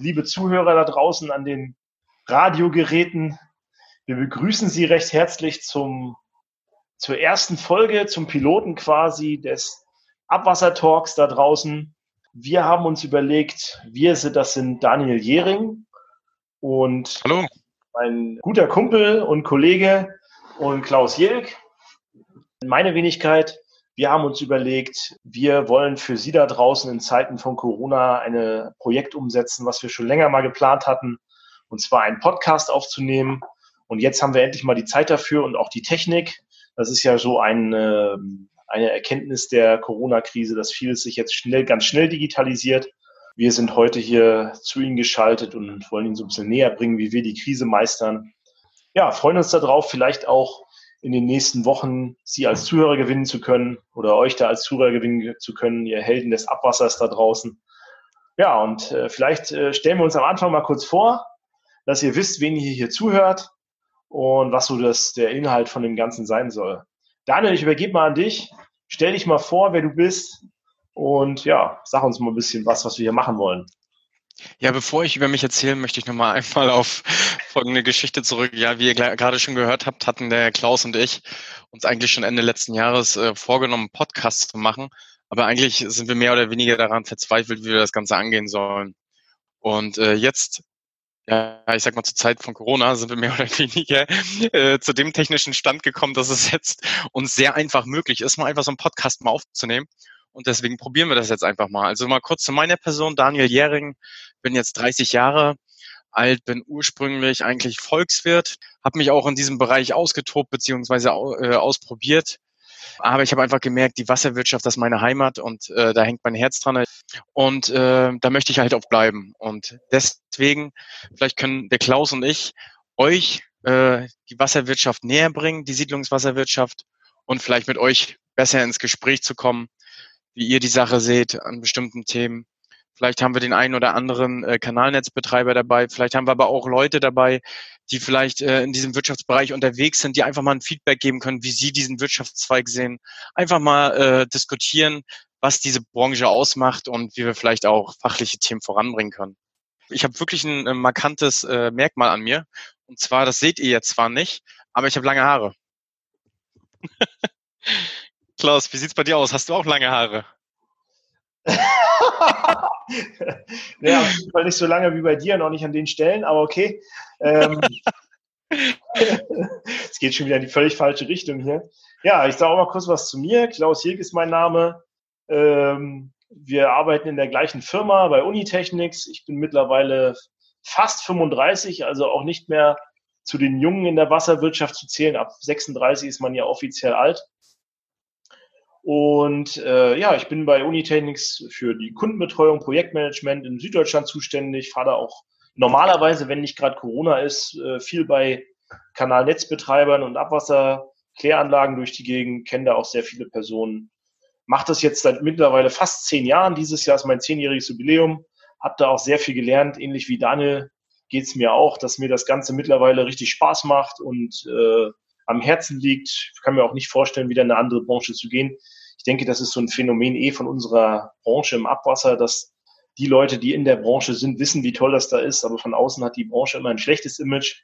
liebe Zuhörer da draußen an den Radiogeräten. Wir begrüßen Sie recht herzlich zum, zur ersten Folge, zum Piloten quasi des Abwassertalks da draußen. Wir haben uns überlegt, wir sind, das sind Daniel Jering und Hallo. mein guter Kumpel und Kollege und Klaus Jelk. Meine Wenigkeit. Wir haben uns überlegt, wir wollen für Sie da draußen in Zeiten von Corona ein Projekt umsetzen, was wir schon länger mal geplant hatten, und zwar einen Podcast aufzunehmen. Und jetzt haben wir endlich mal die Zeit dafür und auch die Technik. Das ist ja so ein, ähm, eine Erkenntnis der Corona-Krise, dass vieles sich jetzt schnell, ganz schnell digitalisiert. Wir sind heute hier zu Ihnen geschaltet und wollen Ihnen so ein bisschen näher bringen, wie wir die Krise meistern. Ja, freuen uns darauf, vielleicht auch in den nächsten Wochen Sie als Zuhörer gewinnen zu können oder euch da als Zuhörer gewinnen zu können, ihr Helden des Abwassers da draußen. Ja, und äh, vielleicht äh, stellen wir uns am Anfang mal kurz vor, dass ihr wisst, wen ihr hier zuhört und was so das, der Inhalt von dem Ganzen sein soll. Daniel, ich übergebe mal an dich. Stell dich mal vor, wer du bist und ja, sag uns mal ein bisschen was, was wir hier machen wollen. Ja, bevor ich über mich erzähle, möchte ich nochmal einmal auf folgende Geschichte zurück. Ja, wie ihr gerade schon gehört habt, hatten der Klaus und ich uns eigentlich schon Ende letzten Jahres äh, vorgenommen, einen Podcast zu machen. Aber eigentlich sind wir mehr oder weniger daran verzweifelt, wie wir das Ganze angehen sollen. Und äh, jetzt, ja, ich sag mal, zur Zeit von Corona sind wir mehr oder weniger äh, zu dem technischen Stand gekommen, dass es jetzt uns sehr einfach möglich ist, mal einfach so einen Podcast mal aufzunehmen. Und deswegen probieren wir das jetzt einfach mal. Also mal kurz zu meiner Person, Daniel Jähring, bin jetzt 30 Jahre alt, bin ursprünglich eigentlich Volkswirt, habe mich auch in diesem Bereich ausgetobt beziehungsweise äh, ausprobiert. Aber ich habe einfach gemerkt, die Wasserwirtschaft, das ist meine Heimat und äh, da hängt mein Herz dran. Und äh, da möchte ich halt auch bleiben. Und deswegen, vielleicht können der Klaus und ich euch äh, die Wasserwirtschaft näher bringen, die Siedlungswasserwirtschaft und vielleicht mit euch besser ins Gespräch zu kommen, wie ihr die Sache seht an bestimmten Themen. Vielleicht haben wir den einen oder anderen äh, Kanalnetzbetreiber dabei. Vielleicht haben wir aber auch Leute dabei, die vielleicht äh, in diesem Wirtschaftsbereich unterwegs sind, die einfach mal ein Feedback geben können, wie sie diesen Wirtschaftszweig sehen. Einfach mal äh, diskutieren, was diese Branche ausmacht und wie wir vielleicht auch fachliche Themen voranbringen können. Ich habe wirklich ein äh, markantes äh, Merkmal an mir. Und zwar, das seht ihr jetzt zwar nicht, aber ich habe lange Haare. Klaus, wie sieht's bei dir aus? Hast du auch lange Haare? naja, auf jeden Fall nicht so lange wie bei dir, noch nicht an den Stellen, aber okay. Ähm, es geht schon wieder in die völlig falsche Richtung hier. Ja, ich sage auch mal kurz was zu mir. Klaus Hilg ist mein Name. Ähm, wir arbeiten in der gleichen Firma bei Unitechnics. Ich bin mittlerweile fast 35, also auch nicht mehr zu den Jungen in der Wasserwirtschaft zu zählen. Ab 36 ist man ja offiziell alt. Und äh, ja, ich bin bei Unitechnics für die Kundenbetreuung, Projektmanagement in Süddeutschland zuständig, fahre da auch normalerweise, wenn nicht gerade Corona ist, äh, viel bei Kanalnetzbetreibern und Abwasserkläranlagen durch die Gegend, kenne da auch sehr viele Personen. Mache das jetzt seit mittlerweile fast zehn Jahren. Dieses Jahr ist mein zehnjähriges Jubiläum. Hab da auch sehr viel gelernt, ähnlich wie Daniel geht's mir auch, dass mir das Ganze mittlerweile richtig Spaß macht und äh, am Herzen liegt. Ich kann mir auch nicht vorstellen, wieder in eine andere Branche zu gehen. Ich denke, das ist so ein Phänomen eh von unserer Branche im Abwasser, dass die Leute, die in der Branche sind, wissen, wie toll das da ist, aber von außen hat die Branche immer ein schlechtes Image.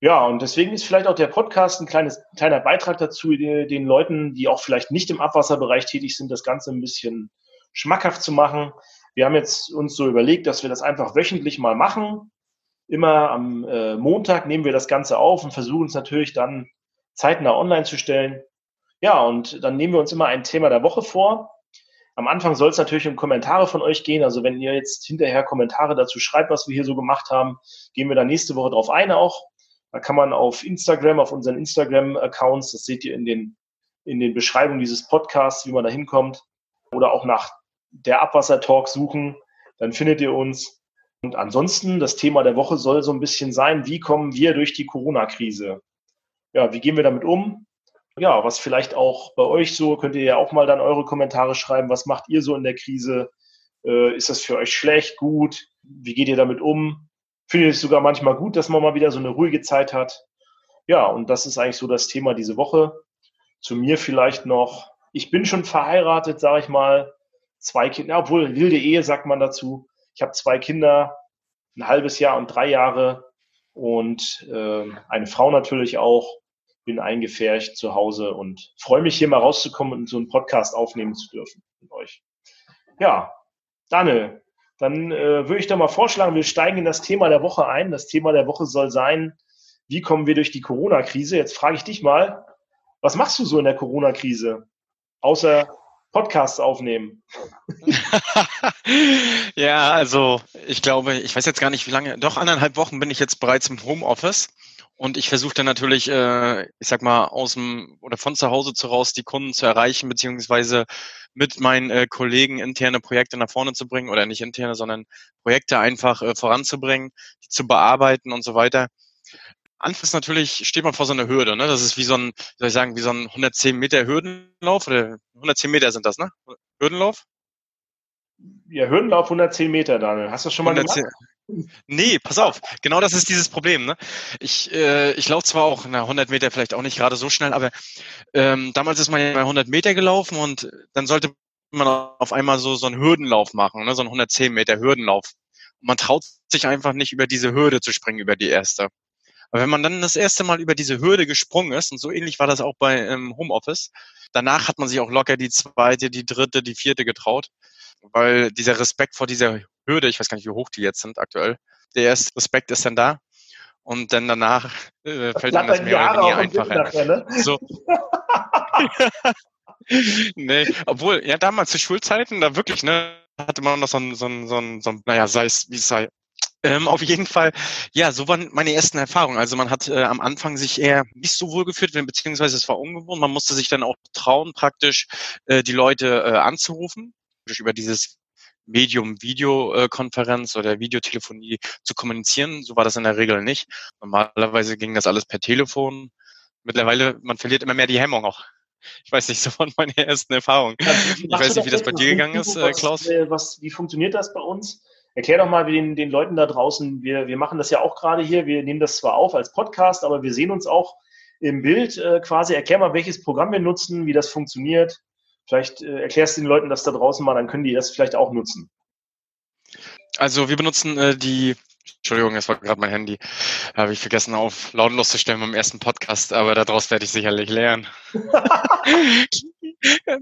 Ja, und deswegen ist vielleicht auch der Podcast ein kleines, kleiner Beitrag dazu, den Leuten, die auch vielleicht nicht im Abwasserbereich tätig sind, das Ganze ein bisschen schmackhaft zu machen. Wir haben jetzt uns so überlegt, dass wir das einfach wöchentlich mal machen, Immer am äh, Montag nehmen wir das Ganze auf und versuchen es natürlich dann zeitnah online zu stellen. Ja, und dann nehmen wir uns immer ein Thema der Woche vor. Am Anfang soll es natürlich um Kommentare von euch gehen. Also wenn ihr jetzt hinterher Kommentare dazu schreibt, was wir hier so gemacht haben, gehen wir da nächste Woche drauf ein auch. Da kann man auf Instagram, auf unseren Instagram-Accounts, das seht ihr in den, in den Beschreibungen dieses Podcasts, wie man da hinkommt, oder auch nach der Abwasser-Talk suchen. Dann findet ihr uns. Und ansonsten, das Thema der Woche soll so ein bisschen sein, wie kommen wir durch die Corona-Krise? Ja, wie gehen wir damit um? Ja, was vielleicht auch bei euch so, könnt ihr ja auch mal dann eure Kommentare schreiben. Was macht ihr so in der Krise? Äh, ist das für euch schlecht, gut? Wie geht ihr damit um? Findet ihr es sogar manchmal gut, dass man mal wieder so eine ruhige Zeit hat? Ja, und das ist eigentlich so das Thema diese Woche. Zu mir vielleicht noch. Ich bin schon verheiratet, sage ich mal. Zwei Kinder, obwohl wilde Ehe sagt man dazu. Ich habe zwei Kinder, ein halbes Jahr und drei Jahre und äh, eine Frau natürlich auch. Bin eingefärcht zu Hause und freue mich hier mal rauszukommen und so einen Podcast aufnehmen zu dürfen mit euch. Ja, Daniel, dann äh, würde ich doch mal vorschlagen, wir steigen in das Thema der Woche ein. Das Thema der Woche soll sein, wie kommen wir durch die Corona-Krise? Jetzt frage ich dich mal, was machst du so in der Corona-Krise? Außer Podcasts aufnehmen. ja, also ich glaube, ich weiß jetzt gar nicht, wie lange, doch anderthalb Wochen bin ich jetzt bereits im Homeoffice. Und ich versuche dann natürlich, äh, ich sag mal, aus dem oder von zu Hause zu raus die Kunden zu erreichen, beziehungsweise mit meinen äh, Kollegen interne Projekte nach vorne zu bringen oder nicht interne, sondern Projekte einfach äh, voranzubringen, die zu bearbeiten und so weiter. Anfangs natürlich steht man vor so einer Hürde, ne? Das ist wie so ein, soll ich sagen, wie so ein 110 Meter Hürdenlauf oder 110 Meter sind das, ne? Hürdenlauf? Ja, Hürdenlauf 110 Meter, Daniel. Hast du das schon mal 110. gemacht? Nee, pass auf. Genau das ist dieses Problem. Ne? Ich, äh, ich laufe zwar auch na, 100 Meter vielleicht auch nicht gerade so schnell, aber ähm, damals ist man ja 100 Meter gelaufen und dann sollte man auf einmal so, so einen Hürdenlauf machen, ne? so einen 110 Meter Hürdenlauf. Und man traut sich einfach nicht über diese Hürde zu springen, über die erste. Aber wenn man dann das erste Mal über diese Hürde gesprungen ist, und so ähnlich war das auch bei ähm, Homeoffice, danach hat man sich auch locker die zweite, die dritte, die vierte getraut, weil dieser Respekt vor dieser Hürde, ich weiß gar nicht, wie hoch die jetzt sind aktuell, der erste Respekt ist dann da. Und dann danach äh, fällt einem das mehr oder weniger einfacher. Nachher, ne? So. nee, obwohl, ja, damals zu Schulzeiten, da wirklich, ne, hatte man noch so ein, so ein, so ein, so ein naja, sei es, wie es sei, ähm, auf jeden Fall, ja, so waren meine ersten Erfahrungen. Also man hat äh, am Anfang sich eher nicht so wohl gefühlt, beziehungsweise es war ungewohnt. Man musste sich dann auch trauen, praktisch äh, die Leute äh, anzurufen, über dieses Medium Videokonferenz oder Videotelefonie zu kommunizieren. So war das in der Regel nicht. Normalerweise ging das alles per Telefon. Mittlerweile, man verliert immer mehr die Hemmung auch. Ich weiß nicht, so von meinen ersten Erfahrungen. Also, ich weiß nicht, wie das bei dir gegangen ist, äh, Klaus. Was, was, wie funktioniert das bei uns? Erklär doch mal den, den Leuten da draußen, wir, wir machen das ja auch gerade hier, wir nehmen das zwar auf als Podcast, aber wir sehen uns auch im Bild äh, quasi. Erklär mal, welches Programm wir nutzen, wie das funktioniert. Vielleicht äh, erklärst du den Leuten das da draußen mal, dann können die das vielleicht auch nutzen. Also wir benutzen äh, die, Entschuldigung, das war gerade mein Handy, habe ich vergessen auf lautlos zu stellen beim ersten Podcast, aber daraus werde ich sicherlich lernen.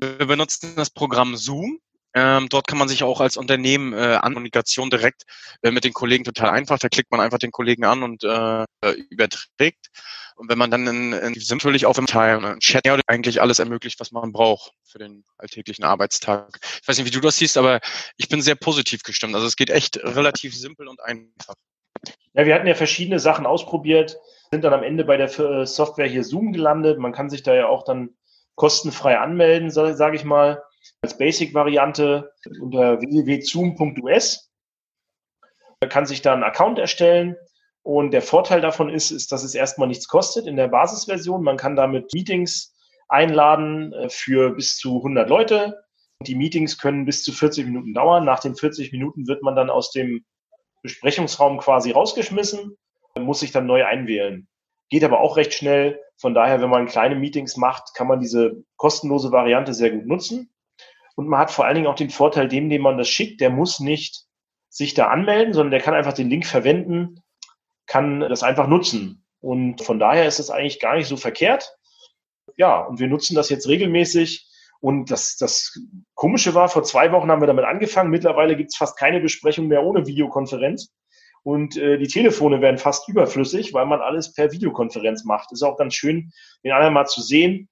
wir benutzen das Programm Zoom. Ähm, dort kann man sich auch als Unternehmen äh, an Kommunikation direkt äh, mit den Kollegen total einfach. Da klickt man einfach den Kollegen an und äh, überträgt. Und wenn man dann in, in natürlich auch im Teil ein Chat ja, eigentlich alles ermöglicht, was man braucht für den alltäglichen Arbeitstag. Ich weiß nicht, wie du das siehst, aber ich bin sehr positiv gestimmt. Also es geht echt relativ simpel und einfach. Ja, wir hatten ja verschiedene Sachen ausprobiert, sind dann am Ende bei der äh, Software hier Zoom gelandet. Man kann sich da ja auch dann kostenfrei anmelden, sage ich mal als Basic-Variante unter www.zoom.us. Man kann sich da einen Account erstellen und der Vorteil davon ist, ist, dass es erstmal nichts kostet in der Basisversion. Man kann damit Meetings einladen äh, für bis zu 100 Leute. Die Meetings können bis zu 40 Minuten dauern. Nach den 40 Minuten wird man dann aus dem Besprechungsraum quasi rausgeschmissen, muss sich dann neu einwählen. Geht aber auch recht schnell. Von daher, wenn man kleine Meetings macht, kann man diese kostenlose Variante sehr gut nutzen. Und man hat vor allen Dingen auch den Vorteil, dem, dem man das schickt, der muss nicht sich da anmelden, sondern der kann einfach den Link verwenden, kann das einfach nutzen. Und von daher ist es eigentlich gar nicht so verkehrt. Ja, und wir nutzen das jetzt regelmäßig. Und das, das Komische war, vor zwei Wochen haben wir damit angefangen. Mittlerweile gibt es fast keine Besprechung mehr ohne Videokonferenz. Und äh, die Telefone werden fast überflüssig, weil man alles per Videokonferenz macht. Ist auch ganz schön, den anderen mal zu sehen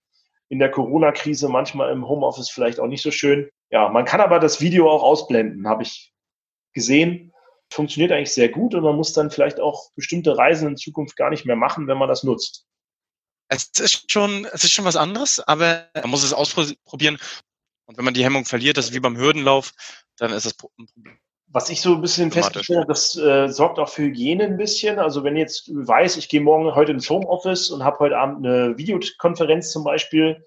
in der Corona-Krise manchmal im Homeoffice vielleicht auch nicht so schön. Ja, man kann aber das Video auch ausblenden, habe ich gesehen. Funktioniert eigentlich sehr gut und man muss dann vielleicht auch bestimmte Reisen in Zukunft gar nicht mehr machen, wenn man das nutzt. Es ist schon, es ist schon was anderes, aber man muss es ausprobieren. Und wenn man die Hemmung verliert, das ist wie beim Hürdenlauf, dann ist das ein Problem. Was ich so ein bisschen feststelle, das äh, sorgt auch für Hygiene ein bisschen. Also wenn jetzt weiß, ich gehe morgen heute ins Homeoffice und habe heute Abend eine Videokonferenz zum Beispiel,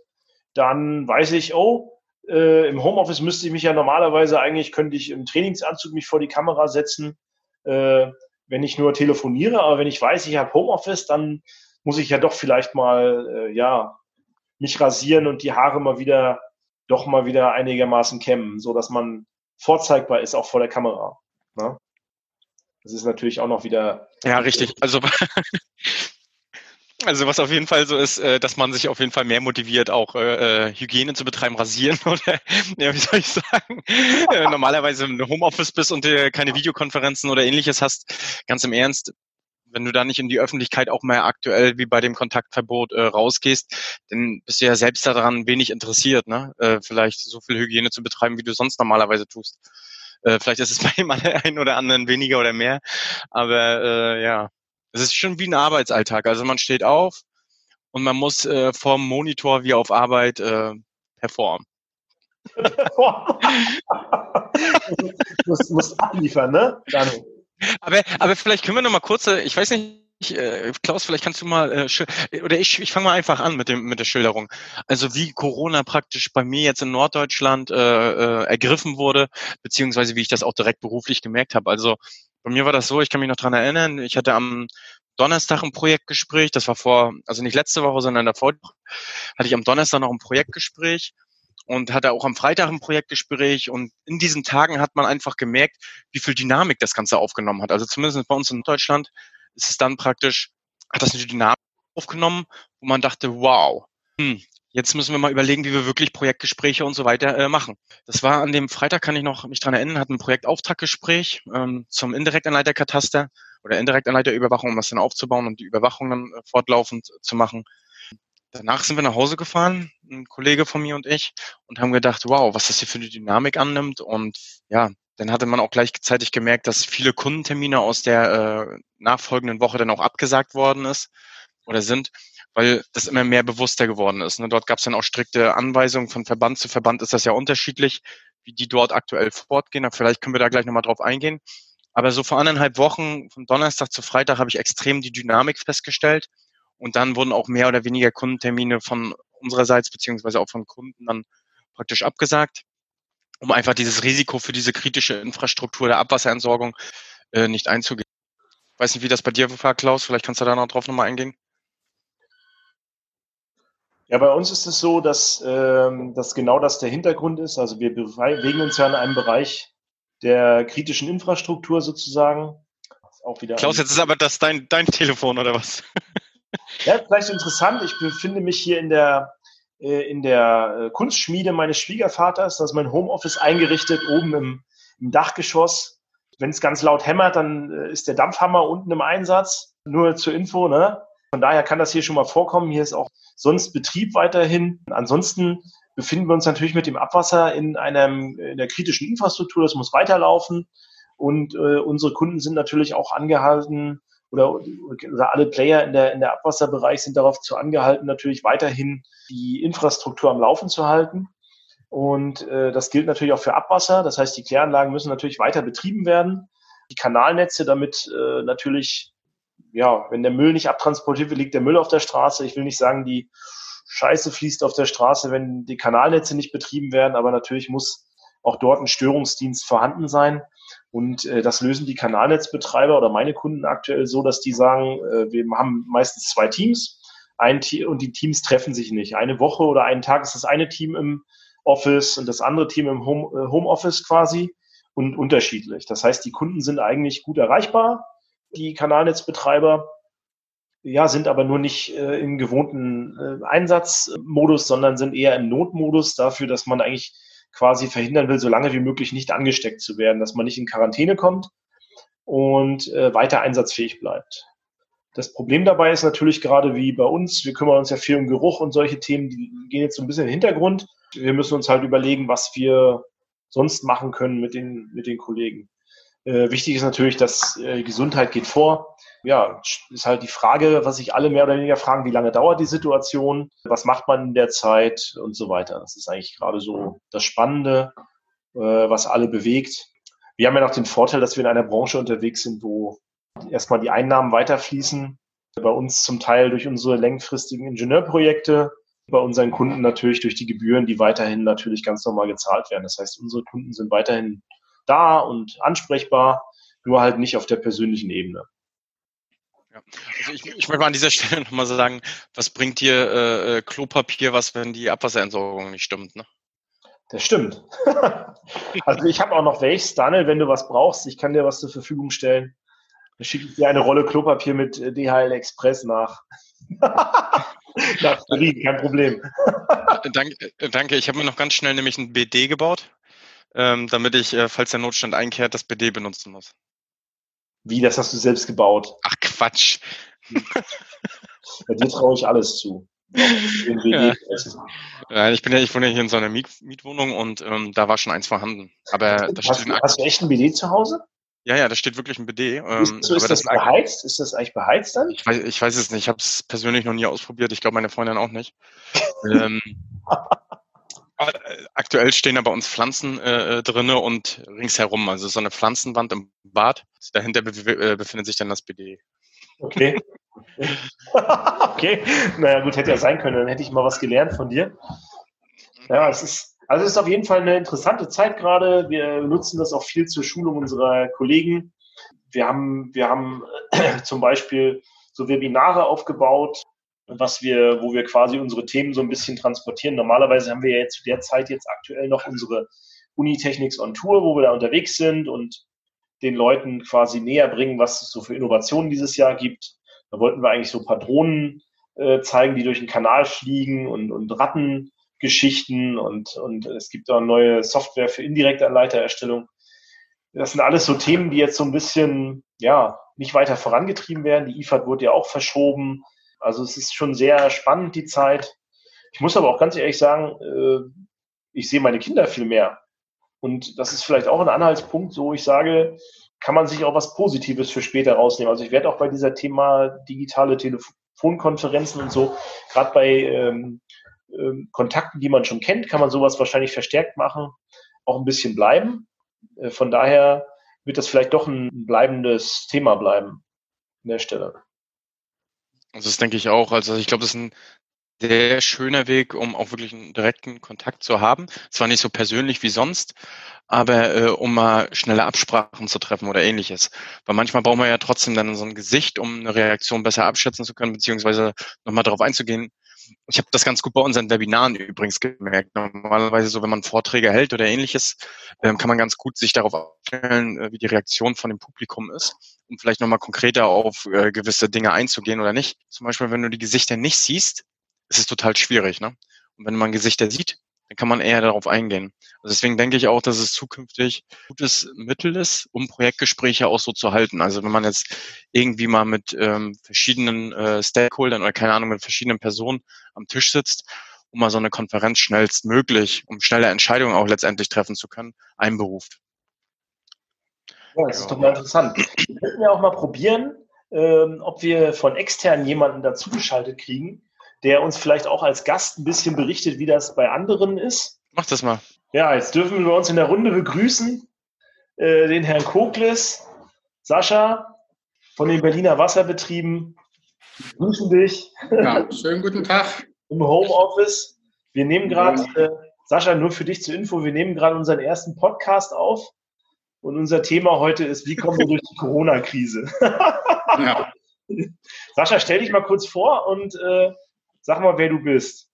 dann weiß ich, oh, äh, im Homeoffice müsste ich mich ja normalerweise eigentlich, könnte ich im Trainingsanzug mich vor die Kamera setzen, äh, wenn ich nur telefoniere. Aber wenn ich weiß, ich habe Homeoffice, dann muss ich ja doch vielleicht mal, äh, ja, mich rasieren und die Haare mal wieder, doch mal wieder einigermaßen kämmen, so dass man vorzeigbar ist, auch vor der Kamera. Ne? Das ist natürlich auch noch wieder. Ja, richtig. Also Also was auf jeden Fall so ist, äh, dass man sich auf jeden Fall mehr motiviert, auch äh, äh Hygiene zu betreiben, rasieren oder ja, wie soll ich sagen, äh, normalerweise im Homeoffice bist und äh, keine Videokonferenzen oder ähnliches hast, ganz im Ernst, wenn du da nicht in die Öffentlichkeit auch mehr aktuell wie bei dem Kontaktverbot rausgehst, dann bist du ja selbst daran wenig interessiert, ne? Vielleicht so viel Hygiene zu betreiben, wie du sonst normalerweise tust. Vielleicht ist es bei dem einen oder anderen weniger oder mehr, aber äh, ja, es ist schon wie ein Arbeitsalltag. Also man steht auf und man muss äh, vom Monitor wie auf Arbeit äh, performen. muss, muss abliefern, ne? Dann. Aber, aber vielleicht können wir noch mal kurze, ich weiß nicht, äh, Klaus, vielleicht kannst du mal, äh, oder ich, ich fange mal einfach an mit, dem, mit der Schilderung. Also wie Corona praktisch bei mir jetzt in Norddeutschland äh, äh, ergriffen wurde, beziehungsweise wie ich das auch direkt beruflich gemerkt habe. Also bei mir war das so, ich kann mich noch dran erinnern, ich hatte am Donnerstag ein Projektgespräch, das war vor, also nicht letzte Woche, sondern davor, hatte ich am Donnerstag noch ein Projektgespräch und hatte auch am Freitag ein Projektgespräch und in diesen Tagen hat man einfach gemerkt, wie viel Dynamik das Ganze aufgenommen hat. Also zumindest bei uns in Deutschland ist es dann praktisch, hat das eine Dynamik aufgenommen, wo man dachte, wow, hm, jetzt müssen wir mal überlegen, wie wir wirklich Projektgespräche und so weiter äh, machen. Das war an dem Freitag, kann ich noch mich dran erinnern, hat ein Projektauftaktgespräch ähm, zum Indirektanleiterkataster oder Indirektanleiterüberwachung, um das dann aufzubauen und die Überwachung dann äh, fortlaufend zu machen. Danach sind wir nach Hause gefahren, ein Kollege von mir und ich, und haben gedacht, wow, was das hier für eine Dynamik annimmt. Und ja, dann hatte man auch gleichzeitig gemerkt, dass viele Kundentermine aus der äh, nachfolgenden Woche dann auch abgesagt worden ist oder sind weil das immer mehr bewusster geworden ist. Ne? Dort gab es dann auch strikte Anweisungen von Verband zu Verband, ist das ja unterschiedlich, wie die dort aktuell fortgehen. Aber vielleicht können wir da gleich nochmal drauf eingehen. Aber so vor anderthalb Wochen, von Donnerstag zu Freitag, habe ich extrem die Dynamik festgestellt. Und dann wurden auch mehr oder weniger Kundentermine von unsererseits beziehungsweise auch von Kunden dann praktisch abgesagt, um einfach dieses Risiko für diese kritische Infrastruktur der Abwasserentsorgung äh, nicht einzugehen. Ich weiß nicht, wie das bei dir war, Klaus. Vielleicht kannst du da noch drauf nochmal eingehen. Ja, bei uns ist es so, dass, ähm, dass genau das der Hintergrund ist. Also wir bewegen uns ja in einem Bereich der kritischen Infrastruktur sozusagen. Auch wieder Klaus, jetzt ist aber das dein, dein Telefon oder was? ja, vielleicht interessant. Ich befinde mich hier in der, äh, in der äh, Kunstschmiede meines Schwiegervaters. Das ist mein Homeoffice eingerichtet, oben im, im Dachgeschoss. Wenn es ganz laut hämmert, dann äh, ist der Dampfhammer unten im Einsatz. Nur zur Info, ne? Von daher kann das hier schon mal vorkommen. Hier ist auch sonst Betrieb weiterhin. Ansonsten befinden wir uns natürlich mit dem Abwasser in einem in der kritischen Infrastruktur. Das muss weiterlaufen. Und äh, unsere Kunden sind natürlich auch angehalten, oder, oder alle Player in der, in der Abwasserbereich sind darauf zu angehalten, natürlich weiterhin die Infrastruktur am Laufen zu halten. Und äh, das gilt natürlich auch für Abwasser. Das heißt, die Kläranlagen müssen natürlich weiter betrieben werden. Die Kanalnetze, damit äh, natürlich ja, wenn der Müll nicht abtransportiert wird, liegt der Müll auf der Straße. Ich will nicht sagen, die Scheiße fließt auf der Straße, wenn die Kanalnetze nicht betrieben werden, aber natürlich muss auch dort ein Störungsdienst vorhanden sein. Und äh, das lösen die Kanalnetzbetreiber oder meine Kunden aktuell so, dass die sagen, äh, wir haben meistens zwei Teams ein Team, und die Teams treffen sich nicht. Eine Woche oder einen Tag ist das eine Team im Office und das andere Team im Home, äh, Homeoffice quasi und unterschiedlich. Das heißt, die Kunden sind eigentlich gut erreichbar die Kanalnetzbetreiber, ja, sind aber nur nicht äh, im gewohnten äh, Einsatzmodus, sondern sind eher im Notmodus dafür, dass man eigentlich quasi verhindern will, so lange wie möglich nicht angesteckt zu werden, dass man nicht in Quarantäne kommt und äh, weiter einsatzfähig bleibt. Das Problem dabei ist natürlich gerade wie bei uns, wir kümmern uns ja viel um Geruch und solche Themen, die gehen jetzt so ein bisschen in den Hintergrund. Wir müssen uns halt überlegen, was wir sonst machen können mit den, mit den Kollegen. Äh, wichtig ist natürlich, dass äh, Gesundheit geht vor. Ja, ist halt die Frage, was sich alle mehr oder weniger fragen, wie lange dauert die Situation, was macht man in der Zeit und so weiter. Das ist eigentlich gerade so das Spannende, äh, was alle bewegt. Wir haben ja noch den Vorteil, dass wir in einer Branche unterwegs sind, wo erstmal die Einnahmen weiterfließen. Bei uns zum Teil durch unsere längfristigen Ingenieurprojekte, bei unseren Kunden natürlich durch die Gebühren, die weiterhin natürlich ganz normal gezahlt werden. Das heißt, unsere Kunden sind weiterhin da und ansprechbar, nur halt nicht auf der persönlichen Ebene. Ja. Also ich, ich möchte mal an dieser Stelle nochmal sagen, was bringt dir äh, äh, Klopapier, was, wenn die Abwasserentsorgung nicht stimmt? Ne? Das stimmt. also ich habe auch noch welches. Daniel, wenn du was brauchst, ich kann dir was zur Verfügung stellen. Dann schicke ich dir eine Rolle Klopapier mit äh, DHL Express nach. nach Berlin, kein Problem. danke, danke. Ich habe mir noch ganz schnell nämlich ein BD gebaut, ähm, damit ich, äh, falls der Notstand einkehrt, das BD benutzen muss. Wie, das hast du selbst gebaut? Ach Quatsch. Bei dir traue ich alles zu. Ja. ja. ich bin ja, ich wohne ja hier in so einer Miet Mietwohnung und ähm, da war schon eins vorhanden. Aber da hast, du, hast du echt ein BD zu Hause? Ja, ja, da steht wirklich ein BD. Ähm, ist, so, ist das, das beheizt? Ist das eigentlich beheizt dann? Ich weiß, ich weiß es nicht. Ich habe es persönlich noch nie ausprobiert. Ich glaube, meine Freundin auch nicht. ähm, aktuell stehen da bei uns Pflanzen äh, äh drinne und ringsherum, also so eine Pflanzenwand im Bad. Dahinter be äh, befindet sich dann das BD. Okay. okay. Naja, gut, hätte ja sein können. Dann hätte ich mal was gelernt von dir. Ja, es ist, also es ist auf jeden Fall eine interessante Zeit gerade. Wir nutzen das auch viel zur Schulung unserer Kollegen. Wir haben, wir haben äh, zum Beispiel so Webinare aufgebaut, was wir, wo wir quasi unsere Themen so ein bisschen transportieren. Normalerweise haben wir ja jetzt zu der Zeit jetzt aktuell noch unsere Unitechnics on Tour, wo wir da unterwegs sind und den Leuten quasi näher bringen, was es so für Innovationen dieses Jahr gibt. Da wollten wir eigentlich so ein paar Drohnen äh, zeigen, die durch den Kanal fliegen und, und Ratten Geschichten und, und es gibt auch neue Software für indirekte Anleitererstellung. Das sind alles so Themen, die jetzt so ein bisschen, ja, nicht weiter vorangetrieben werden. Die IFAD wurde ja auch verschoben. Also es ist schon sehr spannend, die Zeit. Ich muss aber auch ganz ehrlich sagen, äh, ich sehe meine Kinder viel mehr. Und das ist vielleicht auch ein Anhaltspunkt, so ich sage, kann man sich auch was Positives für später rausnehmen. Also ich werde auch bei dieser Thema digitale Telefonkonferenzen und so, gerade bei ähm, ähm, Kontakten, die man schon kennt, kann man sowas wahrscheinlich verstärkt machen, auch ein bisschen bleiben. Äh, von daher wird das vielleicht doch ein bleibendes Thema bleiben an der Stelle. Also das denke ich auch. Also ich glaube, das ist ein sehr schöner Weg, um auch wirklich einen direkten Kontakt zu haben. Zwar nicht so persönlich wie sonst, aber äh, um mal schnelle Absprachen zu treffen oder ähnliches. Weil manchmal braucht man ja trotzdem dann so ein Gesicht, um eine Reaktion besser abschätzen zu können, beziehungsweise nochmal darauf einzugehen, ich habe das ganz gut bei unseren Webinaren übrigens gemerkt. Normalerweise so, wenn man Vorträge hält oder ähnliches, ähm, kann man ganz gut sich darauf aufstellen, äh, wie die Reaktion von dem Publikum ist, um vielleicht nochmal konkreter auf äh, gewisse Dinge einzugehen oder nicht. Zum Beispiel, wenn du die Gesichter nicht siehst, ist es total schwierig. Ne? Und wenn man Gesichter sieht, dann kann man eher darauf eingehen. Also deswegen denke ich auch, dass es zukünftig ein gutes Mittel ist, um Projektgespräche auch so zu halten. Also wenn man jetzt irgendwie mal mit ähm, verschiedenen äh, Stakeholdern oder keine Ahnung, mit verschiedenen Personen am Tisch sitzt, um mal so eine Konferenz schnellstmöglich, um schnelle Entscheidungen auch letztendlich treffen zu können, einberuft. Ja, das ist doch mal interessant. Wir könnten ja auch mal probieren, ähm, ob wir von extern jemanden dazugeschaltet kriegen, der uns vielleicht auch als Gast ein bisschen berichtet, wie das bei anderen ist. Mach das mal. Ja, jetzt dürfen wir uns in der Runde begrüßen. Äh, den Herrn Kokles, Sascha von den Berliner Wasserbetrieben. Wir grüßen dich. Ja, schönen guten Tag. Im Homeoffice. Wir nehmen gerade, äh, Sascha, nur für dich zur Info, wir nehmen gerade unseren ersten Podcast auf. Und unser Thema heute ist, wie kommen wir durch die Corona-Krise? ja. Sascha, stell dich mal kurz vor und äh, Sag mal, wer du bist.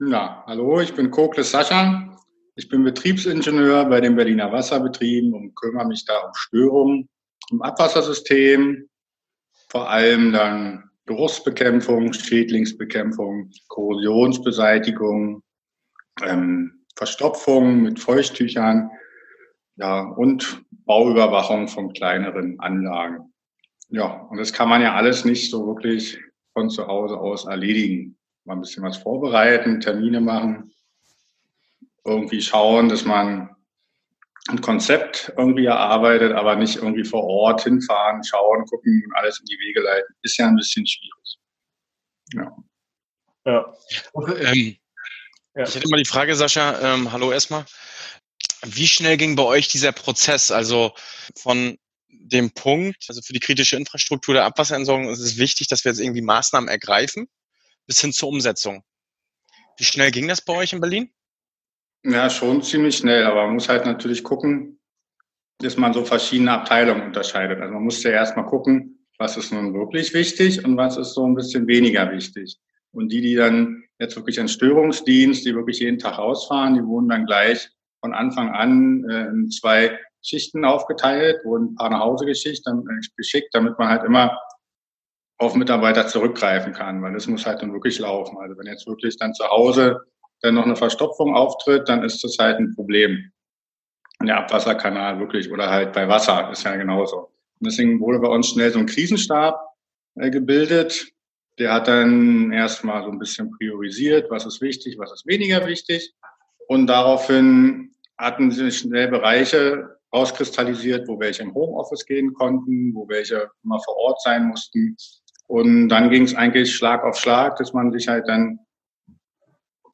Ja, hallo, ich bin Kokles Sascha. Ich bin Betriebsingenieur bei den Berliner Wasserbetrieben und kümmere mich da um Störungen im Abwassersystem, vor allem dann Geruchsbekämpfung, Schädlingsbekämpfung, Korrosionsbeseitigung, ähm, Verstopfung mit Feuchttüchern ja, und Bauüberwachung von kleineren Anlagen. Ja, und das kann man ja alles nicht so wirklich von zu Hause aus erledigen. Mal ein bisschen was vorbereiten, Termine machen, irgendwie schauen, dass man ein Konzept irgendwie erarbeitet, aber nicht irgendwie vor Ort hinfahren, schauen, gucken und alles in die Wege leiten. Ist ja ein bisschen schwierig. Ja. ja. Ähm, ja. Ich hätte immer die Frage, Sascha, ähm, hallo erstmal. Wie schnell ging bei euch dieser Prozess? Also von dem Punkt, also für die kritische Infrastruktur der Abwasserentsorgung ist es wichtig, dass wir jetzt irgendwie Maßnahmen ergreifen, bis hin zur Umsetzung. Wie schnell ging das bei euch in Berlin? Ja, schon ziemlich schnell, aber man muss halt natürlich gucken, dass man so verschiedene Abteilungen unterscheidet. Also man muss ja erstmal gucken, was ist nun wirklich wichtig und was ist so ein bisschen weniger wichtig. Und die, die dann jetzt wirklich einen Störungsdienst, die wirklich jeden Tag rausfahren, die wurden dann gleich von Anfang an äh, in zwei Schichten aufgeteilt, wurden ein paar nach Hause geschickt, äh, geschickt, damit man halt immer auf Mitarbeiter zurückgreifen kann, weil es muss halt dann wirklich laufen. Also wenn jetzt wirklich dann zu Hause dann noch eine Verstopfung auftritt, dann ist das halt ein Problem. Der Abwasserkanal wirklich oder halt bei Wasser ist ja genauso. Und deswegen wurde bei uns schnell so ein Krisenstab äh, gebildet. Der hat dann erstmal so ein bisschen priorisiert, was ist wichtig, was ist weniger wichtig. Und daraufhin hatten sich schnell Bereiche rauskristallisiert, wo welche im Homeoffice gehen konnten, wo welche immer vor Ort sein mussten. Und dann ging es eigentlich Schlag auf Schlag, dass man sich halt dann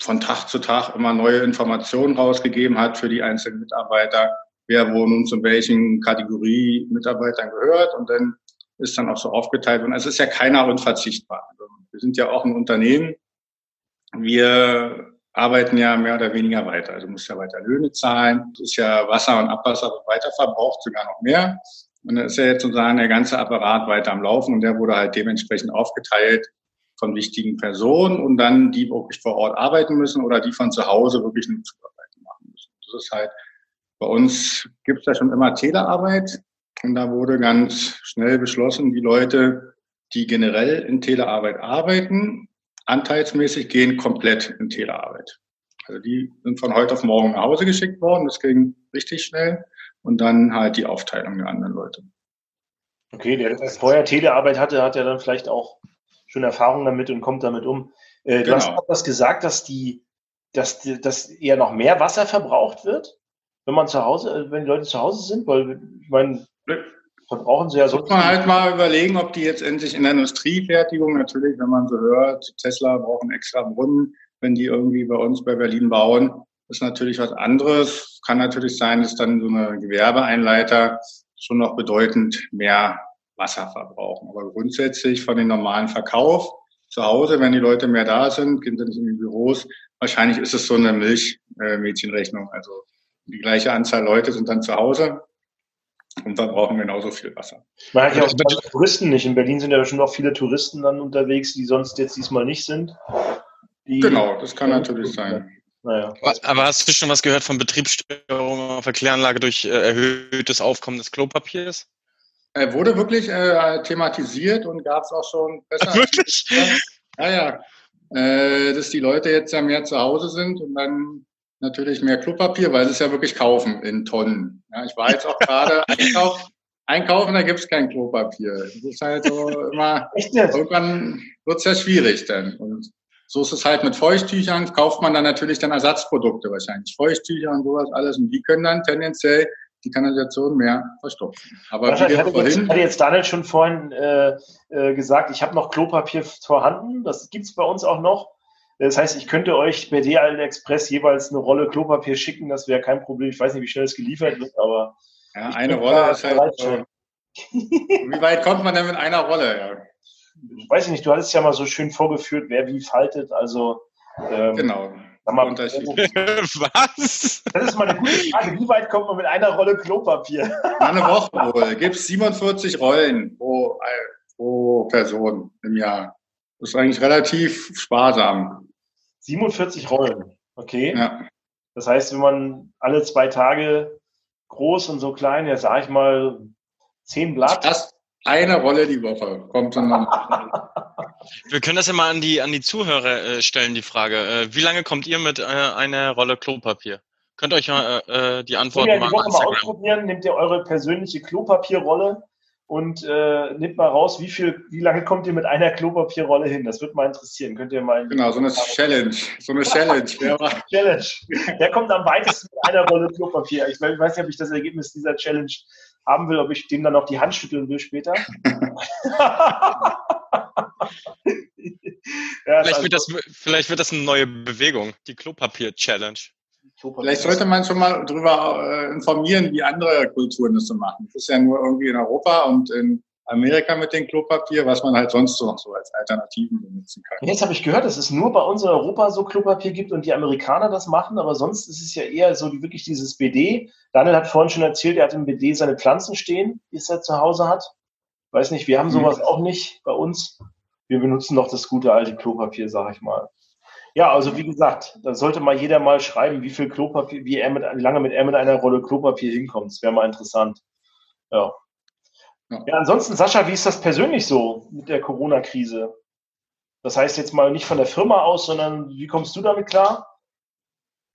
von Tag zu Tag immer neue Informationen rausgegeben hat für die einzelnen Mitarbeiter, wer wo nun zu welchen Kategorie Mitarbeitern gehört. Und dann ist dann auch so aufgeteilt. Und es ist ja keiner unverzichtbar. Also wir sind ja auch ein Unternehmen. Wir arbeiten ja mehr oder weniger weiter. Also muss ja weiter Löhne zahlen. Es ist ja Wasser und Abwasser wird weiter verbraucht, sogar noch mehr. Und dann ist ja jetzt sozusagen der ganze Apparat weiter am Laufen und der wurde halt dementsprechend aufgeteilt von wichtigen Personen und dann die wirklich vor Ort arbeiten müssen oder die von zu Hause wirklich eine Zuarbeit machen müssen. Das ist halt, bei uns gibt es ja schon immer Telearbeit und da wurde ganz schnell beschlossen, die Leute, die generell in Telearbeit arbeiten, anteilsmäßig gehen komplett in Telearbeit. Also die sind von heute auf morgen nach Hause geschickt worden, das ging richtig schnell und dann halt die Aufteilung der anderen Leute. Okay, der vorher Telearbeit hatte, hat ja dann vielleicht auch schon Erfahrung damit und kommt damit um. Äh, du genau. hast auch was gesagt, dass die, dass, dass eher noch mehr Wasser verbraucht wird, wenn man zu Hause, äh, wenn die Leute zu Hause sind, weil ich meine, verbrauchen sie ja so. Muss man halt mal überlegen, ob die jetzt endlich in der Industriefertigung natürlich, wenn man so hört, Tesla brauchen extra Brunnen, wenn die irgendwie bei uns bei Berlin bauen, ist natürlich was anderes. Kann natürlich sein, dass dann so eine Gewerbeeinleiter schon noch bedeutend mehr Wasser verbrauchen. Aber grundsätzlich von den normalen Verkauf zu Hause, wenn die Leute mehr da sind, gehen sie nicht in die Büros. Wahrscheinlich ist es so eine Milchmädchenrechnung. Also die gleiche Anzahl Leute sind dann zu Hause und verbrauchen genauso viel Wasser. Man hat ja auch Touristen nicht. In Berlin sind ja schon noch viele Touristen dann unterwegs, die sonst jetzt diesmal nicht sind. genau, das kann natürlich sein. Naja. Aber hast du schon was gehört von Betriebsstörungen auf der Kläranlage durch äh, erhöhtes Aufkommen des Klopapiers? Er wurde wirklich äh, thematisiert und gab es auch schon besser. Wirklich? Ja, ja. Äh, dass die Leute jetzt ja mehr zu Hause sind und dann natürlich mehr Klopapier, weil sie es ja wirklich kaufen in Tonnen. Ja, ich war jetzt auch gerade einkaufen, einkaufen, da gibt es kein Klopapier. Das ist halt so immer, irgendwann wird es ja schwierig dann. Und so ist es halt mit Feuchttüchern, kauft man dann natürlich dann Ersatzprodukte wahrscheinlich. Feuchttücher und sowas alles. Und die können dann tendenziell die Kanalisation mehr verstopfen. Aber wie hatte, vorhin, jetzt, hatte jetzt Daniel schon vorhin äh, äh, gesagt, ich habe noch Klopapier vorhanden. Das gibt es bei uns auch noch. Das heißt, ich könnte euch per DL Express jeweils eine Rolle Klopapier schicken. Das wäre kein Problem. Ich weiß nicht, wie schnell es geliefert wird, aber. Ja, eine Rolle ist halt. So. wie weit kommt man denn mit einer Rolle? Ja. Ich weiß nicht, du hattest ja mal so schön vorgeführt, wer wie faltet. Also. Ähm, genau. Mal, Was? Das ist mal eine gute Frage. Wie weit kommt man mit einer Rolle Klopapier? Eine Woche wohl. Gibt es 47 Rollen pro, pro Person im Jahr. Das ist eigentlich relativ sparsam. 47 Rollen, okay. Ja. Das heißt, wenn man alle zwei Tage groß und so klein, ja, sag ich mal, zehn Blatt. Das eine Rolle die Woche kommt dann. Wir können das ja mal an die, an die Zuhörer äh, stellen, die Frage. Äh, wie lange kommt ihr mit äh, einer Rolle Klopapier? Könnt ihr euch mal äh, äh, die Antworten ja, die mal, mal ausprobieren. Nehmt ihr eure persönliche Klopapierrolle und äh, nehmt mal raus, wie viel, wie lange kommt ihr mit einer Klopapierrolle hin? Das würde mal interessieren. Könnt ihr mal. Genau, so eine Challenge. So eine Challenge. Challenge. Wer kommt am weitesten mit einer Rolle Klopapier? Ich weiß nicht, ob ich das Ergebnis dieser Challenge haben will, ob ich dem dann noch die Hand schütteln will später. ja, vielleicht, wird das, vielleicht wird das eine neue Bewegung, die Klopapier-Challenge. Vielleicht sollte man schon mal darüber äh, informieren, wie andere Kulturen das so machen. Das ist ja nur irgendwie in Europa und in Amerika mit dem Klopapier, was man halt sonst so noch so als Alternativen benutzen kann. Jetzt habe ich gehört, dass es nur bei uns in Europa so Klopapier gibt und die Amerikaner das machen, aber sonst ist es ja eher so wirklich dieses BD. Daniel hat vorhin schon erzählt, er hat im BD seine Pflanzen stehen, die er zu Hause hat. Weiß nicht, wir haben mhm. sowas mhm. auch nicht bei uns. Wir benutzen noch das gute alte Klopapier, sage ich mal. Ja, also wie gesagt, da sollte mal jeder mal schreiben, wie viel Klopapier, wie, er mit, wie lange mit er mit einer Rolle Klopapier hinkommt. Das wäre mal interessant. Ja. ja. Ansonsten, Sascha, wie ist das persönlich so mit der Corona-Krise? Das heißt jetzt mal nicht von der Firma aus, sondern wie kommst du damit klar?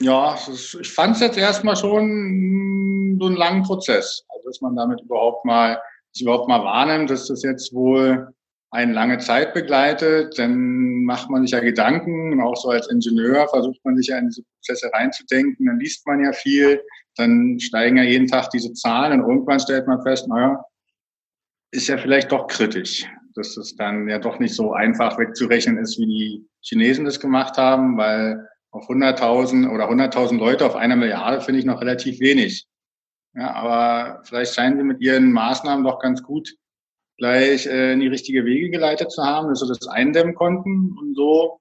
Ja, ist, ich fand es jetzt erstmal schon so einen langen Prozess, also dass man damit überhaupt mal, überhaupt mal wahrnimmt, dass das jetzt wohl eine lange Zeit begleitet, dann macht man sich ja Gedanken, und auch so als Ingenieur versucht man sich ja in diese Prozesse reinzudenken, dann liest man ja viel, dann steigen ja jeden Tag diese Zahlen und irgendwann stellt man fest, naja, ist ja vielleicht doch kritisch, dass es dann ja doch nicht so einfach wegzurechnen ist, wie die Chinesen das gemacht haben, weil auf 100.000 oder 100.000 Leute auf einer Milliarde finde ich noch relativ wenig. Ja, aber vielleicht scheinen sie mit ihren Maßnahmen doch ganz gut gleich äh, in die richtige Wege geleitet zu haben, dass sie das eindämmen konnten. Und so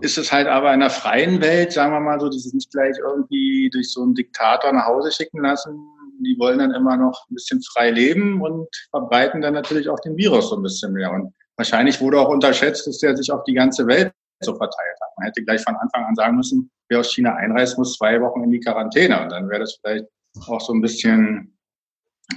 ist es halt aber in der freien Welt, sagen wir mal so, die sich nicht gleich irgendwie durch so einen Diktator nach Hause schicken lassen. Die wollen dann immer noch ein bisschen frei leben und verbreiten dann natürlich auch den Virus so ein bisschen mehr. Und wahrscheinlich wurde auch unterschätzt, dass der sich auf die ganze Welt so verteilt hat. Man hätte gleich von Anfang an sagen müssen, wer aus China einreist, muss zwei Wochen in die Quarantäne. Und dann wäre das vielleicht auch so ein bisschen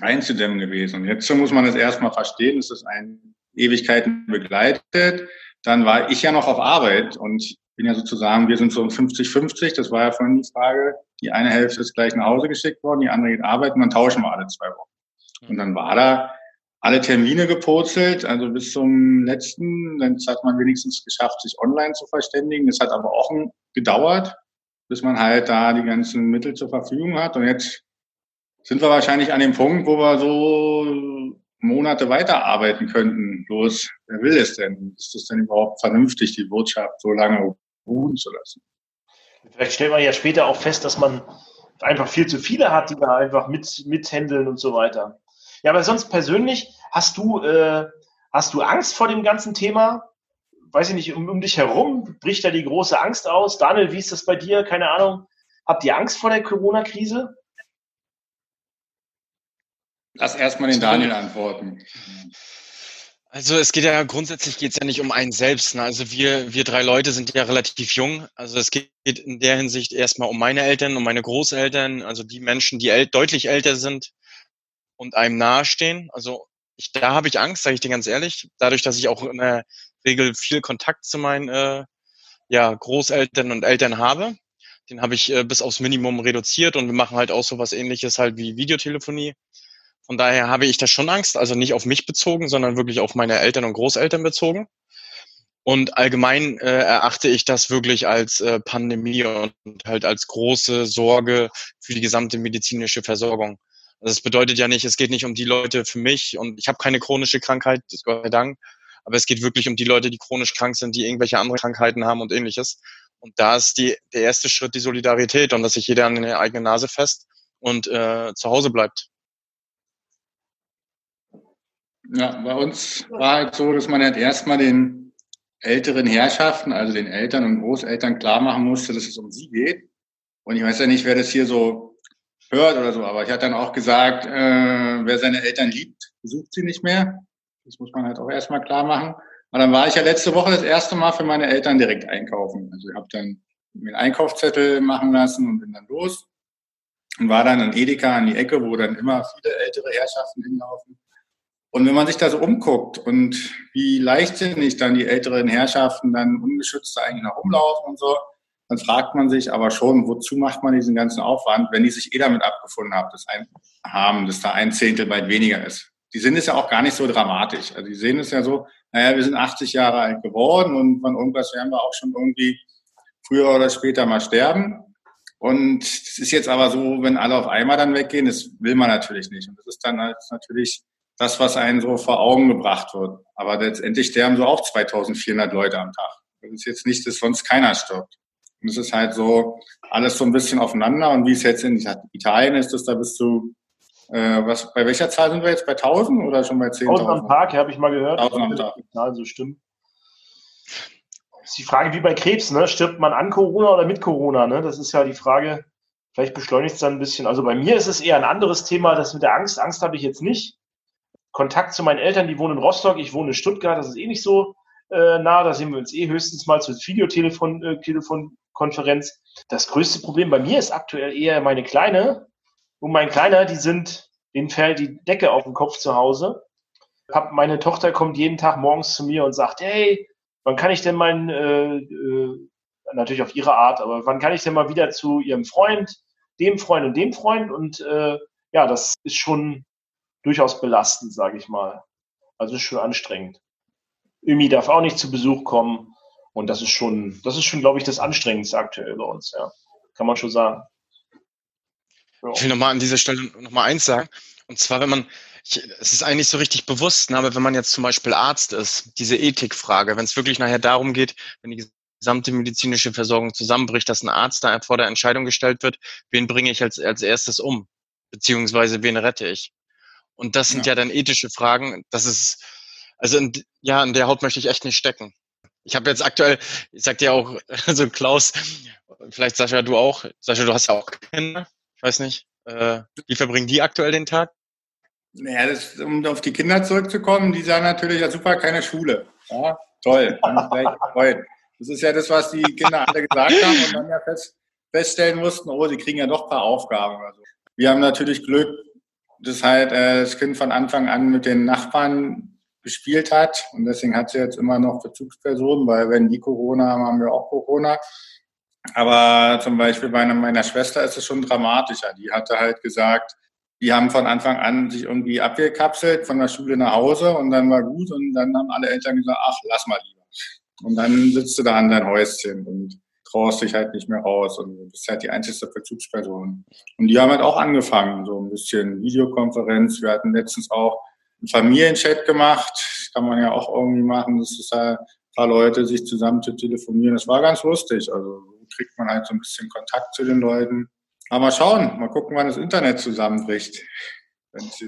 einzudämmen gewesen. Und jetzt muss man es erstmal verstehen, dass es einen Ewigkeiten begleitet. Dann war ich ja noch auf Arbeit und bin ja sozusagen, wir sind so 50-50, das war ja vorhin die Frage. Die eine Hälfte ist gleich nach Hause geschickt worden, die andere geht arbeiten, dann tauschen wir alle zwei Wochen. Und dann war da alle Termine gepurzelt, also bis zum letzten. Dann hat man wenigstens geschafft, sich online zu verständigen. Das hat aber auch gedauert, bis man halt da die ganzen Mittel zur Verfügung hat. Und jetzt sind wir wahrscheinlich an dem Punkt, wo wir so Monate weiterarbeiten könnten. Bloß, wer will es denn? Ist es denn überhaupt vernünftig, die Wirtschaft so lange ruhen zu lassen? Vielleicht stellt man ja später auch fest, dass man einfach viel zu viele hat, die da einfach mit, mithändeln und so weiter. Ja, aber sonst persönlich, hast du, äh, hast du Angst vor dem ganzen Thema? Weiß ich nicht, um, um dich herum bricht da die große Angst aus. Daniel, wie ist das bei dir? Keine Ahnung. Habt ihr Angst vor der Corona-Krise? Lass erstmal den Daniel antworten. Also es geht ja grundsätzlich geht es ja nicht um einen selbst. Ne? Also wir, wir drei Leute sind ja relativ jung. Also es geht in der Hinsicht erstmal um meine Eltern, um meine Großeltern, also die Menschen, die äl deutlich älter sind und einem nahestehen. Also ich, da habe ich Angst, sage ich dir ganz ehrlich. Dadurch, dass ich auch in der Regel viel Kontakt zu meinen äh, ja, Großeltern und Eltern habe. Den habe ich äh, bis aufs Minimum reduziert und wir machen halt auch so was ähnliches halt wie Videotelefonie. Von daher habe ich da schon Angst, also nicht auf mich bezogen, sondern wirklich auf meine Eltern und Großeltern bezogen. Und allgemein äh, erachte ich das wirklich als äh, Pandemie und halt als große Sorge für die gesamte medizinische Versorgung. Also das bedeutet ja nicht, es geht nicht um die Leute für mich und ich habe keine chronische Krankheit, Gott sei Dank, aber es geht wirklich um die Leute, die chronisch krank sind, die irgendwelche andere Krankheiten haben und ähnliches. Und da ist die, der erste Schritt die Solidarität und dass sich jeder an der eigenen Nase fest und äh, zu Hause bleibt. Ja, bei uns war halt so, dass man halt erstmal den älteren Herrschaften, also den Eltern und Großeltern klar machen musste, dass es um sie geht. Und ich weiß ja nicht, wer das hier so hört oder so, aber ich hatte dann auch gesagt, äh, wer seine Eltern liebt, besucht sie nicht mehr. Das muss man halt auch erstmal klar machen. Und dann war ich ja letzte Woche das erste Mal für meine Eltern direkt einkaufen. Also ich habe dann mir einen Einkaufszettel machen lassen und bin dann los und war dann in Edeka an die Ecke, wo dann immer viele ältere Herrschaften hinlaufen. Und wenn man sich da so umguckt und wie leichtsinnig dann die älteren Herrschaften dann ungeschützt eigentlich noch rumlaufen und so, dann fragt man sich aber schon, wozu macht man diesen ganzen Aufwand, wenn die sich eh damit abgefunden haben, dass, ein, haben, dass da ein Zehntel weit weniger ist. Die sind es ja auch gar nicht so dramatisch. Also die sehen es ja so, naja, wir sind 80 Jahre alt geworden und von irgendwas werden wir auch schon irgendwie früher oder später mal sterben. Und es ist jetzt aber so, wenn alle auf einmal dann weggehen, das will man natürlich nicht. Und das ist dann halt natürlich das, was einem so vor Augen gebracht wird. Aber letztendlich sterben so auch 2400 Leute am Tag. Das ist jetzt nicht, dass sonst keiner stirbt. Und es ist halt so alles so ein bisschen aufeinander. Und wie es jetzt in Italien ist, dass da bist du, äh, was, bei welcher Zahl sind wir jetzt? Bei 1000 oder schon bei 10.000? 1000 am Tag, habe ich mal gehört. 1000 am Tag. Zahlen so stimmt. Das ist die Frage wie bei Krebs, ne? Stirbt man an Corona oder mit Corona? Ne? Das ist ja die Frage. Vielleicht beschleunigt es dann ein bisschen. Also bei mir ist es eher ein anderes Thema, das mit der Angst. Angst habe ich jetzt nicht. Kontakt zu meinen Eltern, die wohnen in Rostock, ich wohne in Stuttgart, das ist eh nicht so. äh, nah, da sehen wir uns eh höchstens mal zur Videotelefonkonferenz. Äh, das größte Problem bei mir ist aktuell eher meine Kleine und mein Kleiner, die sind, denen fällt die Decke auf den Kopf zu Hause. Hab, meine Tochter kommt jeden Tag morgens zu mir und sagt, hey, wann kann ich denn mein, äh, äh, natürlich auf ihre Art, aber wann kann ich denn mal wieder zu ihrem Freund, dem Freund und dem Freund? Und äh, ja, das ist schon durchaus belastend, sage ich mal. Also ist schon anstrengend. Ömi darf auch nicht zu Besuch kommen. Und das ist schon, das ist schon, glaube ich, das Anstrengendste aktuell bei uns, ja. Kann man schon sagen. Ja. Ich will nochmal an dieser Stelle nochmal eins sagen. Und zwar, wenn man, ich, es ist eigentlich so richtig bewusst, ne, aber wenn man jetzt zum Beispiel Arzt ist, diese Ethikfrage, wenn es wirklich nachher darum geht, wenn die gesamte medizinische Versorgung zusammenbricht, dass ein Arzt da vor der Entscheidung gestellt wird, wen bringe ich als, als erstes um? Beziehungsweise wen rette ich? Und das sind ja, ja dann ethische Fragen. Das ist, also in, ja, in der Haut möchte ich echt nicht stecken. Ich habe jetzt aktuell, ich sag dir auch, also Klaus, vielleicht Sascha, du auch. Sascha, du hast ja auch Kinder. Ich weiß nicht. Äh, wie verbringen die aktuell den Tag? Naja, das, um auf die Kinder zurückzukommen, die sagen natürlich, ja super, keine Schule. Ja, toll, Das ist ja das, was die Kinder alle gesagt haben und dann ja fest, feststellen mussten, oh, sie kriegen ja doch ein paar Aufgaben oder so. Wir haben natürlich Glück, dass halt äh, das Kind von Anfang an mit den Nachbarn gespielt hat und deswegen hat sie jetzt immer noch Bezugspersonen, weil wenn die Corona haben, haben wir auch Corona. Aber zum Beispiel bei meiner Schwester ist es schon dramatischer. Die hatte halt gesagt, die haben von Anfang an sich irgendwie abgekapselt von der Schule nach Hause und dann war gut und dann haben alle Eltern gesagt, ach, lass mal lieber. Und dann sitzt du da an dein Häuschen und traust dich halt nicht mehr raus und du bist halt die einzige Verzugsperson. Und die haben halt auch angefangen, so ein bisschen Videokonferenz. Wir hatten letztens auch einen Familienchat gemacht, kann man ja auch irgendwie machen, dass es halt ein paar Leute sich zusammen zu telefonieren. Das war ganz lustig. Also kriegt man halt so ein bisschen Kontakt zu den Leuten. Aber mal schauen, mal gucken, wann das Internet zusammenbricht.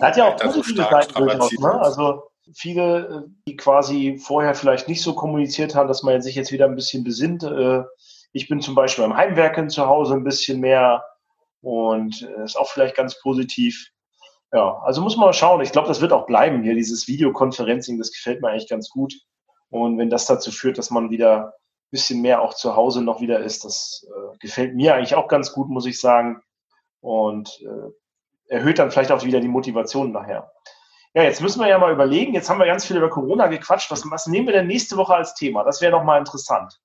Hat ja auch positive so Seiten durchaus, ne? Also viele, äh, die quasi vorher vielleicht nicht so kommuniziert haben, dass man sich jetzt wieder ein bisschen besinnt. Äh, ich bin zum Beispiel beim Heimwerken zu Hause ein bisschen mehr und äh, ist auch vielleicht ganz positiv. Ja, also muss man mal schauen. Ich glaube, das wird auch bleiben hier, dieses Videokonferencing, das gefällt mir eigentlich ganz gut. Und wenn das dazu führt, dass man wieder ein bisschen mehr auch zu Hause noch wieder ist, das äh, gefällt mir eigentlich auch ganz gut, muss ich sagen. Und äh, erhöht dann vielleicht auch wieder die Motivation nachher. Ja, jetzt müssen wir ja mal überlegen. Jetzt haben wir ganz viel über Corona gequatscht. Was, was nehmen wir denn nächste Woche als Thema? Das wäre noch mal interessant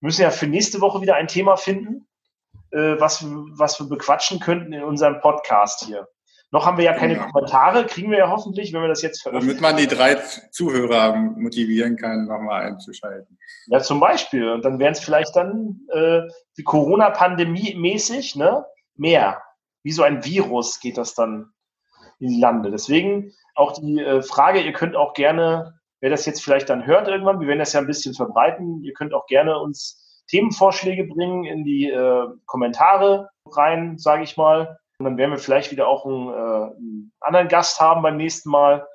müssen ja für nächste Woche wieder ein Thema finden, äh, was, was wir bequatschen könnten in unserem Podcast hier. Noch haben wir ja keine genau. Kommentare, kriegen wir ja hoffentlich, wenn wir das jetzt veröffentlichen. Damit man die drei Zuhörer motivieren kann, nochmal einzuschalten. Ja, zum Beispiel. Und dann wären es vielleicht dann äh, die Corona-Pandemie mäßig, ne? Mehr. Wie so ein Virus geht das dann in die Lande. Deswegen auch die äh, Frage, ihr könnt auch gerne wer das jetzt vielleicht dann hört irgendwann, wir werden das ja ein bisschen verbreiten. Ihr könnt auch gerne uns Themenvorschläge bringen in die äh, Kommentare rein, sage ich mal. Und dann werden wir vielleicht wieder auch einen, äh, einen anderen Gast haben beim nächsten Mal.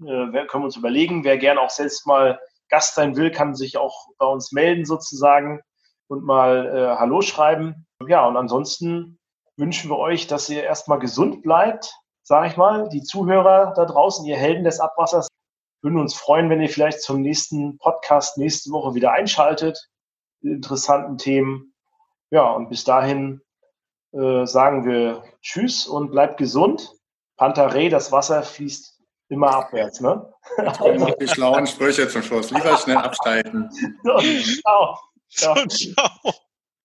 Äh, wir können uns überlegen, wer gerne auch selbst mal Gast sein will, kann sich auch bei uns melden sozusagen und mal äh, Hallo schreiben. Ja, und ansonsten wünschen wir euch, dass ihr erstmal gesund bleibt, sage ich mal. Die Zuhörer da draußen, ihr Helden des Abwassers, würden uns freuen, wenn ihr vielleicht zum nächsten Podcast nächste Woche wieder einschaltet. Interessanten Themen. Ja, und bis dahin äh, sagen wir Tschüss und bleibt gesund. Pantarei, das Wasser fließt immer abwärts, ne? noch die schlauen Sprüche zum Schluss. Lieber schnell absteigen. So, ciao. ciao. ciao.